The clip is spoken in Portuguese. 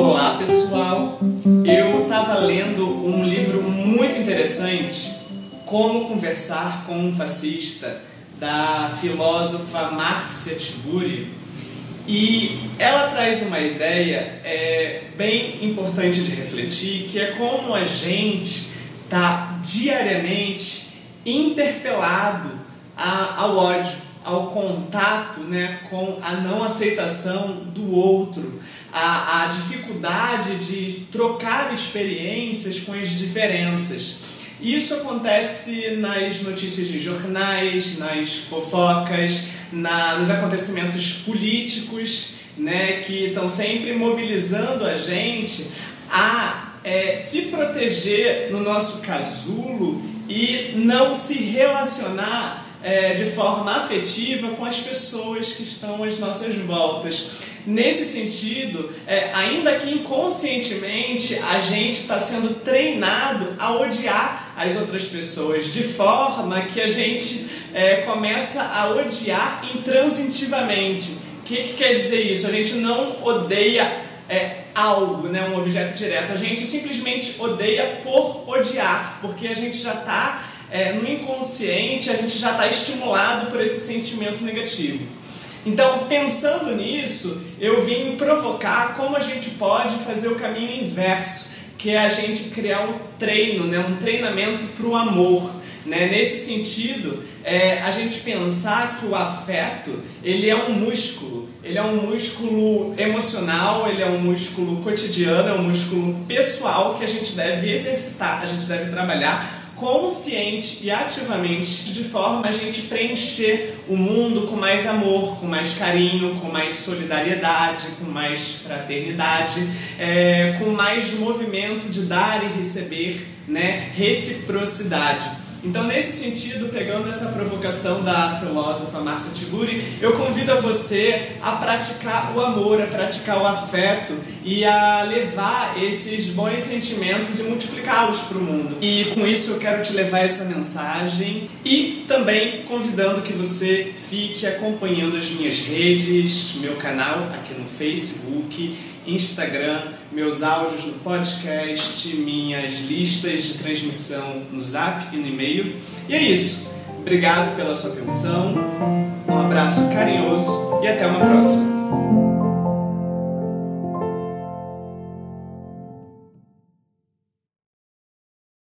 Olá pessoal, eu estava lendo um livro muito interessante, Como Conversar com um Fascista, da filósofa Márcia Tiburi, e ela traz uma ideia é, bem importante de refletir, que é como a gente está diariamente interpelado a, ao ódio ao contato né, com a não aceitação do outro, a, a dificuldade de trocar experiências com as diferenças. Isso acontece nas notícias de jornais, nas fofocas, na, nos acontecimentos políticos, né, que estão sempre mobilizando a gente a é, se proteger no nosso casulo e não se relacionar é, de forma afetiva com as pessoas que estão às nossas voltas. Nesse sentido, é, ainda que inconscientemente, a gente está sendo treinado a odiar as outras pessoas, de forma que a gente é, começa a odiar intransitivamente. O que, que, quer dizer isso? A gente não odeia é, algo, né, um objeto direto, a gente simplesmente odeia por odiar, porque a gente já está é, no inconsciente, a gente já está estimulado por esse sentimento negativo. Então, pensando nisso, eu vim provocar como a gente pode fazer o caminho inverso, que é a gente criar um treino, né, um treinamento para o amor. Né? Nesse sentido, é, a gente pensar que o afeto ele é um músculo, ele é um músculo emocional, ele é um músculo cotidiano, é um músculo pessoal que a gente deve exercitar, a gente deve trabalhar consciente e ativamente de forma a gente preencher o mundo com mais amor, com mais carinho, com mais solidariedade, com mais fraternidade, é, com mais movimento de dar e receber, né, reciprocidade. Então, nesse sentido, pegando essa provocação da filósofa Marcia Tiburi, eu convido a você a praticar o amor, a praticar o afeto e a levar esses bons sentimentos e multiplicá-los para o mundo. E com isso eu quero te levar essa mensagem e também convidando que você fique acompanhando as minhas redes, meu canal aqui no Facebook, Instagram, meus áudios no podcast, minhas listas de transmissão no Zap e no e-mail. E é isso. Obrigado pela sua atenção. Um abraço carinhoso e até uma próxima.